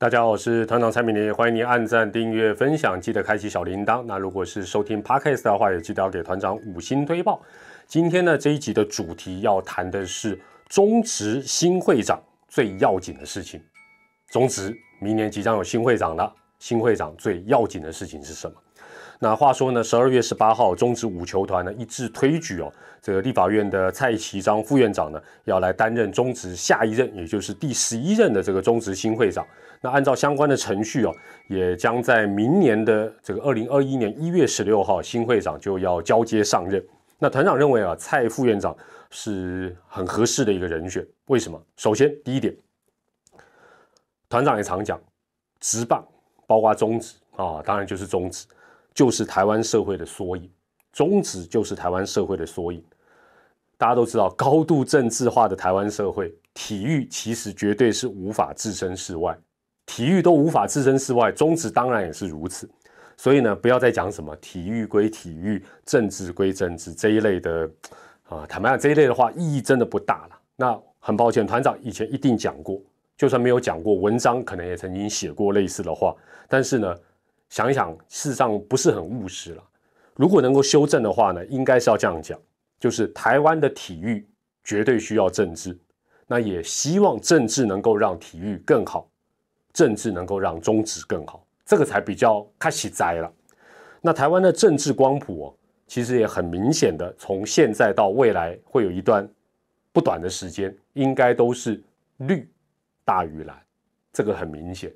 大家好，我是团长蔡明林，欢迎您按赞、订阅、分享，记得开启小铃铛。那如果是收听 Podcast 的话，也记得要给团长五星推报。今天呢，这一集的主题要谈的是中职新会长最要紧的事情。中职明年即将有新会长了，新会长最要紧的事情是什么？那话说呢，十二月十八号，中职五球团呢一致推举哦，这个立法院的蔡其章副院长呢要来担任中职下一任，也就是第十一任的这个中职新会长。那按照相关的程序哦，也将在明年的这个二零二一年一月十六号，新会长就要交接上任。那团长认为啊，蔡副院长是很合适的一个人选。为什么？首先第一点，团长也常讲，职棒包括中职啊，当然就是中职。就是台湾社会的缩影，中职就是台湾社会的缩影。大家都知道，高度政治化的台湾社会，体育其实绝对是无法置身事外，体育都无法置身事外，中职当然也是如此。所以呢，不要再讲什么体育归体育，政治归政治这一类的啊，坦白讲这一类的话，意义真的不大了。那很抱歉，团长以前一定讲过，就算没有讲过，文章可能也曾经写过类似的话，但是呢。想一想，事实上不是很务实了。如果能够修正的话呢，应该是要这样讲：，就是台湾的体育绝对需要政治，那也希望政治能够让体育更好，政治能够让中职更好，这个才比较开始栽了。那台湾的政治光谱哦，其实也很明显的，从现在到未来会有一段不短的时间，应该都是绿大于蓝，这个很明显。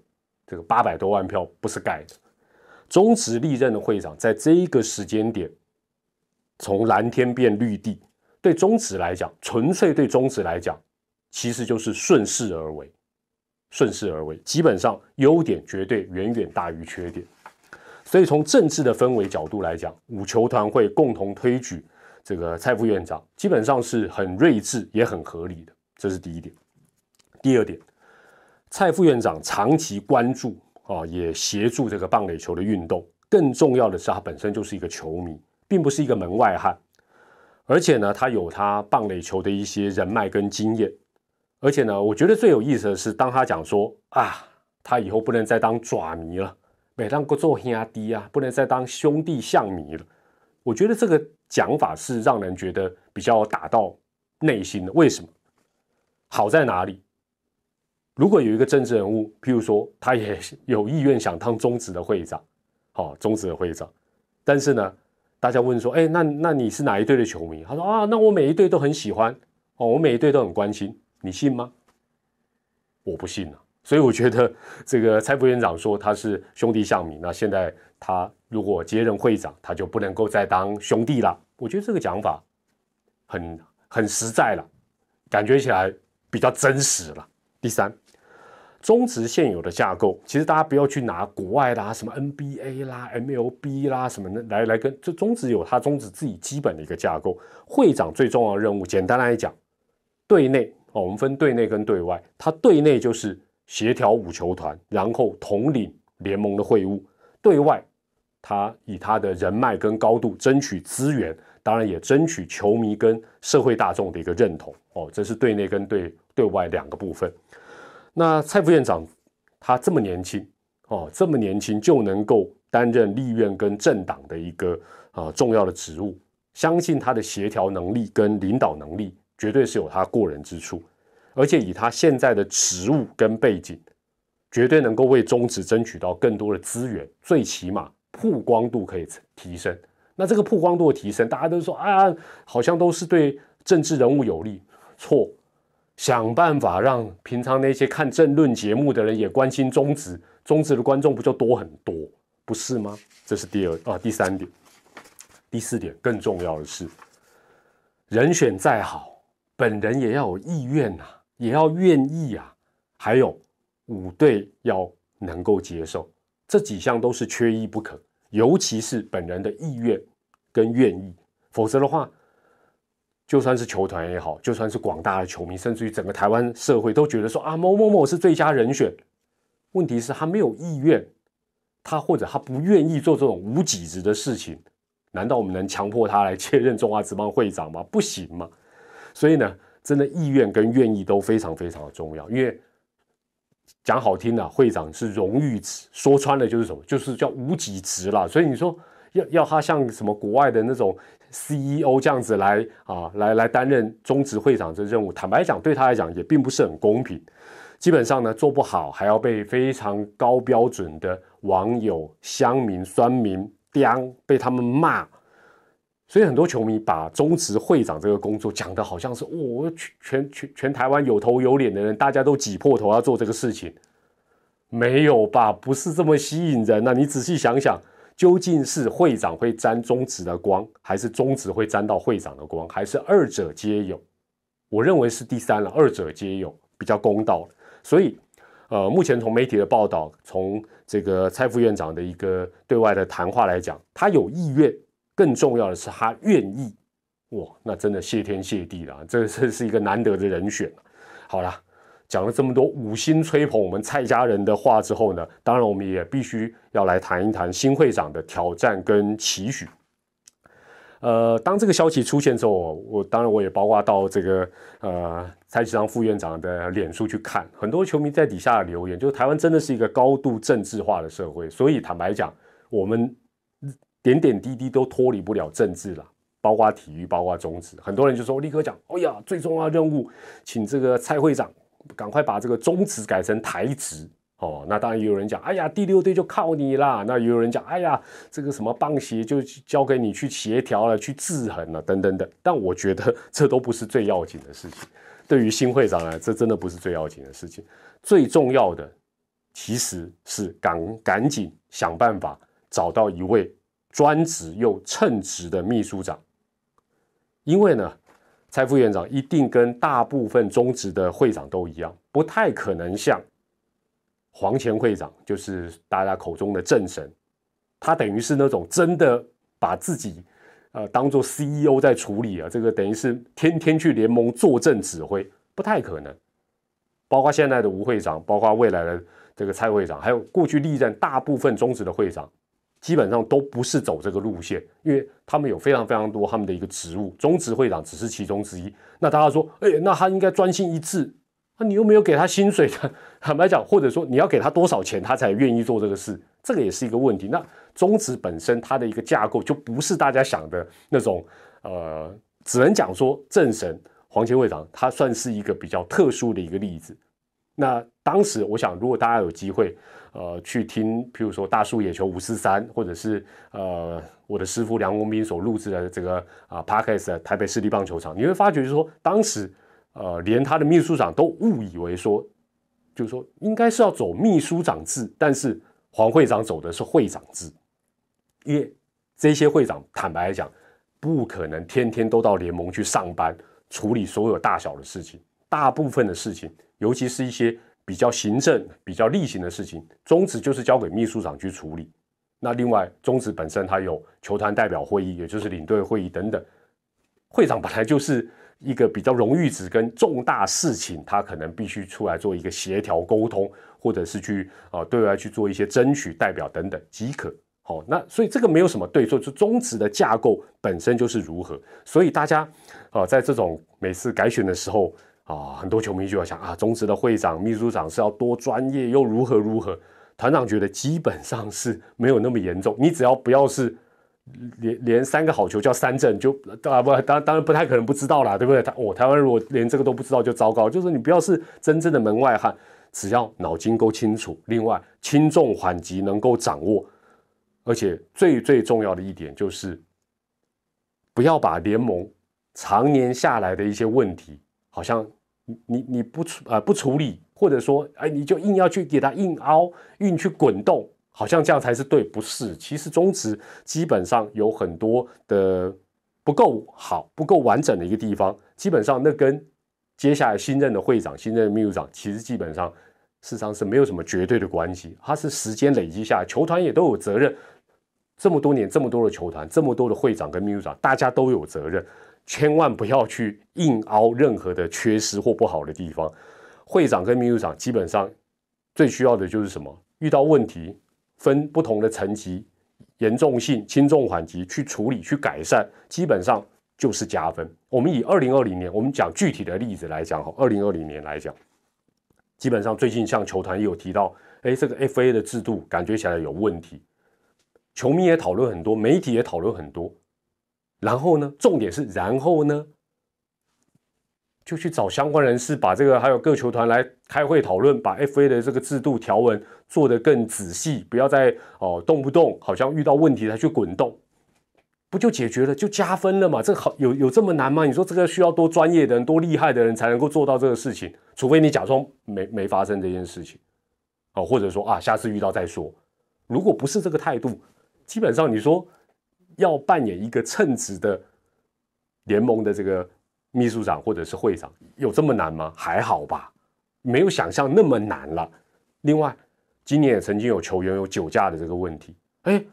这个八百多万票不是盖的。中职历任的会长，在这一个时间点，从蓝天变绿地，对中职来讲，纯粹对中职来讲，其实就是顺势而为，顺势而为，基本上优点绝对远远大于缺点。所以从政治的氛围角度来讲，五球团会共同推举这个蔡副院长，基本上是很睿智也很合理的，这是第一点。第二点，蔡副院长长期关注。啊，也协助这个棒垒球的运动。更重要的是，他本身就是一个球迷，并不是一个门外汉。而且呢，他有他棒垒球的一些人脉跟经验。而且呢，我觉得最有意思的是，当他讲说啊，他以后不能再当爪迷了，每当不做兄弟啊，不能再当兄弟象迷了。我觉得这个讲法是让人觉得比较打到内心的。为什么？好在哪里？如果有一个政治人物，譬如说他也有意愿想当中职的会长，好，中职的会长，但是呢，大家问说，哎，那那你是哪一队的球迷？他说啊，那我每一队都很喜欢，哦，我每一队都很关心，你信吗？我不信啊。所以我觉得这个蔡副院长说他是兄弟相迷，那现在他如果接任会长，他就不能够再当兄弟了。我觉得这个讲法很很实在了，感觉起来比较真实了。第三。中职现有的架构，其实大家不要去拿国外啦，什么 NBA 啦、MLB 啦什么的来来跟，这中职有它中职自己基本的一个架构。会长最重要的任务，简单来讲，对内哦，我们分对内跟对外，他对内就是协调五球团，然后统领联盟的会务；对外，他以他的人脉跟高度争取资源，当然也争取球迷跟社会大众的一个认同哦。这是对内跟对对外两个部分。那蔡副院长他这么年轻哦，这么年轻就能够担任立院跟政党的一个啊重要的职务，相信他的协调能力跟领导能力绝对是有他过人之处，而且以他现在的职务跟背景，绝对能够为中职争取到更多的资源，最起码曝光度可以提升。那这个曝光度的提升，大家都说啊，好像都是对政治人物有利，错。想办法让平常那些看政论节目的人也关心中职，中职的观众不就多很多，不是吗？这是第二啊，第三点，第四点更重要的是，人选再好，本人也要有意愿呐，也要愿意啊，还有五队要能够接受，这几项都是缺一不可，尤其是本人的意愿跟愿意，否则的话。就算是球团也好，就算是广大的球迷，甚至于整个台湾社会都觉得说啊，某某某是最佳人选。问题是，他没有意愿，他或者他不愿意做这种无己值的事情。难道我们能强迫他来接任中华职棒会长吗？不行吗。所以呢，真的意愿跟愿意都非常非常的重要。因为讲好听的，会长是荣誉值，说穿了就是什么，就是叫无己值了。所以你说要要他像什么国外的那种 CEO 这样子来啊，来来担任中职会长这任务，坦白讲，对他来讲也并不是很公平。基本上呢，做不好还要被非常高标准的网友、乡民、酸民刁，被他们骂。所以很多球迷把中职会长这个工作讲的好像是哦，全全全台湾有头有脸的人，大家都挤破头要做这个事情，没有吧？不是这么吸引人那你仔细想想，究竟是会长会沾中职的光，还是中职会沾到会长的光，还是二者皆有？我认为是第三了，二者皆有比较公道。所以，呃，目前从媒体的报道，从这个蔡副院长的一个对外的谈话来讲，他有意愿，更重要的是他愿意，哇，那真的谢天谢地了，这这是一个难得的人选。好了，讲了这么多五星吹捧我们蔡家人的话之后呢，当然我们也必须要来谈一谈新会长的挑战跟期许。呃，当这个消息出现之后，我当然我也包括到这个呃蔡启章副院长的脸书去看，很多球迷在底下留言，就是台湾真的是一个高度政治化的社会，所以坦白讲，我们点点滴滴都脱离不了政治了，包括体育，包括中职，很多人就说立刻讲，哎呀，最重要任务，请这个蔡会长赶快把这个中职改成台职。哦，那当然也有人讲，哎呀，第六队就靠你啦。那也有人讲，哎呀，这个什么棒协就交给你去协调了，去制衡了，等等等。但我觉得 这都不是最要紧的事情。对于新会长来，这真的不是最要紧的事情。最重要的其实是赶赶紧想办法找到一位专职又称职的秘书长，因为呢，蔡副院长一定跟大部分中职的会长都一样，不太可能像。黄前会长就是大家口中的正神，他等于是那种真的把自己呃当做 CEO 在处理啊，这个等于是天天去联盟坐镇指挥，不太可能。包括现在的吴会长，包括未来的这个蔡会长，还有过去历任大部分中职的会长，基本上都不是走这个路线，因为他们有非常非常多他们的一个职务，中职会长只是其中之一。那大家说，哎，那他应该专心一致。那你又没有给他薪水，坦白讲，或者说你要给他多少钱，他才愿意做这个事，这个也是一个问题。那中职本身它的一个架构就不是大家想的那种，呃，只能讲说正神黄前会长他算是一个比较特殊的一个例子。那当时我想，如果大家有机会，呃，去听，譬如说大树野球五四三，或者是呃我的师傅梁公斌所录制的这个啊 Parkes 台北市立棒球场，你会发觉就是说当时。呃，连他的秘书长都误以为说，就是说应该是要走秘书长制，但是黄会长走的是会长制，因为这些会长坦白来讲，不可能天天都到联盟去上班处理所有大小的事情，大部分的事情，尤其是一些比较行政、比较例行的事情，中职就是交给秘书长去处理。那另外，中职本身它有球团代表会议，也就是领队会议等等，会长本来就是。一个比较荣誉值跟重大事情，他可能必须出来做一个协调沟通，或者是去啊对外去做一些争取代表等等即可。好，那所以这个没有什么对错，就中职的架构本身就是如何。所以大家啊在这种每次改选的时候啊，很多球迷就要想啊，中职的会长、秘书长是要多专业又如何如何？团长觉得基本上是没有那么严重，你只要不要是。连连三个好球叫三振，就啊不当当然不太可能不知道啦，对不对？他我台湾如果连这个都不知道就糟糕。就是你不要是真正的门外汉，只要脑筋够清楚，另外轻重缓急能够掌握，而且最最重要的一点就是，不要把联盟常年下来的一些问题，好像你你你不处啊不处理，或者说哎你就硬要去给他硬凹硬去滚动。好像这样才是对，不是？其实中职基本上有很多的不够好、不够完整的一个地方。基本上那跟接下来新任的会长、新任的秘书长，其实基本上事实上是没有什么绝对的关系。它是时间累积下来，球团也都有责任。这么多年，这么多的球团，这么多的会长跟秘书长，大家都有责任。千万不要去硬凹任何的缺失或不好的地方。会长跟秘书长基本上最需要的就是什么？遇到问题。分不同的层级、严重性、轻重缓急去处理、去改善，基本上就是加分。我们以二零二零年，我们讲具体的例子来讲哈，二零二零年来讲，基本上最近像球团也有提到，哎，这个 FA 的制度感觉起来有问题，球迷也讨论很多，媒体也讨论很多。然后呢，重点是然后呢，就去找相关人士，把这个还有各球团来开会讨论，把 FA 的这个制度条文做得更仔细，不要再哦动不动好像遇到问题才去滚动。不就解决了，就加分了嘛？这好有有这么难吗？你说这个需要多专业的人、多厉害的人才能够做到这个事情？除非你假装没没发生这件事情，哦，或者说啊，下次遇到再说。如果不是这个态度，基本上你说要扮演一个称职的联盟的这个秘书长或者是会长，有这么难吗？还好吧，没有想象那么难了。另外，今年也曾经有球员有酒驾的这个问题，哎。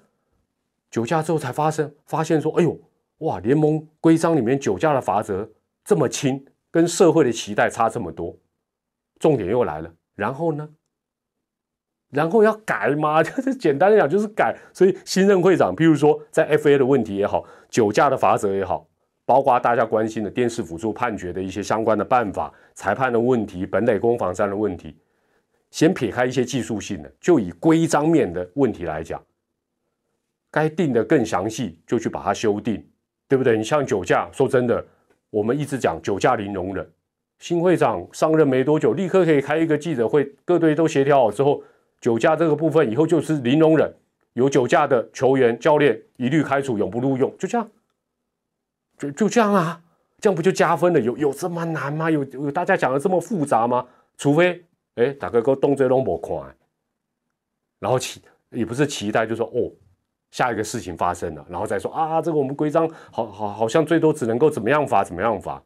酒驾之后才发生，发现说：“哎呦，哇！联盟规章里面酒驾的罚则这么轻，跟社会的期待差这么多。”重点又来了，然后呢？然后要改吗？就是简单的讲，就是改。所以新任会长，譬如说在 FA 的问题也好，酒驾的罚则也好，包括大家关心的电视辅助判决的一些相关的办法、裁判的问题、本垒攻防战的问题，先撇开一些技术性的，就以规章面的问题来讲。该定的更详细，就去把它修订，对不对？你像酒驾，说真的，我们一直讲酒驾零容忍。新会长上任没多久，立刻可以开一个记者会，各队都协调好之后，酒驾这个部分以后就是零容忍，有酒驾的球员、教练一律开除，永不录用，就这样，就就这样啊，这样不就加分了？有有这么难吗？有有大家讲的这么复杂吗？除非哎，大哥哥动作都不快，然后期也不是期待，就说哦。下一个事情发生了，然后再说啊，这个我们规章好好好像最多只能够怎么样罚怎么样罚，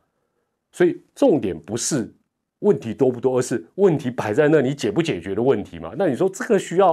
所以重点不是问题多不多，而是问题摆在那，你解不解决的问题嘛？那你说这个需要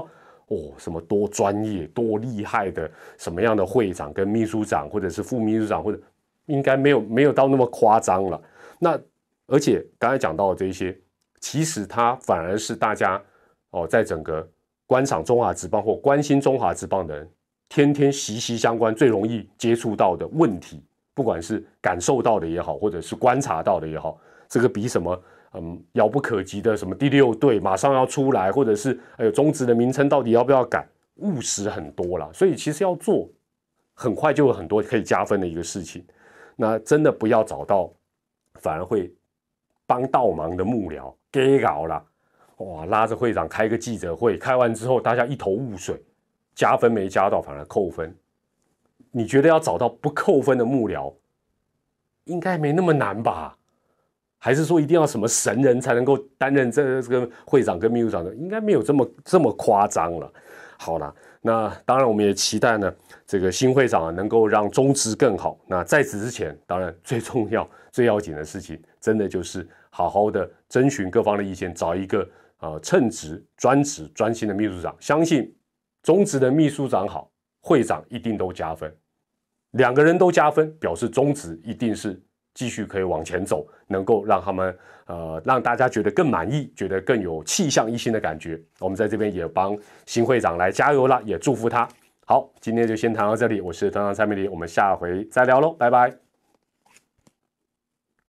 哦什么多专业多厉害的什么样的会长跟秘书长或者是副秘书长或者应该没有没有到那么夸张了。那而且刚才讲到的这些，其实它反而是大家哦在整个观赏中华职棒或关心中华职棒的人。天天息息相关，最容易接触到的问题，不管是感受到的也好，或者是观察到的也好，这个比什么嗯遥不可及的什么第六队马上要出来，或者是还有中职的名称到底要不要改，务实很多了。所以其实要做，很快就有很多可以加分的一个事情。那真的不要找到反而会帮倒忙的幕僚给搞了，哇，拉着会长开个记者会，开完之后大家一头雾水。加分没加到，反而扣分。你觉得要找到不扣分的幕僚，应该没那么难吧？还是说一定要什么神人才能够担任这个这个会长跟秘书长的？应该没有这么这么夸张了。好了，那当然我们也期待呢，这个新会长啊能够让中职更好。那在此之前，当然最重要、最要紧的事情，真的就是好好的征询各方的意见，找一个呃称职、专职、专心的秘书长，相信。中职的秘书长好，会长一定都加分，两个人都加分，表示中职一定是继续可以往前走，能够让他们呃让大家觉得更满意，觉得更有气象一新的感觉。我们在这边也帮新会长来加油了，也祝福他。好，今天就先谈到这里，我是团长蔡美丽，我们下回再聊喽，拜拜。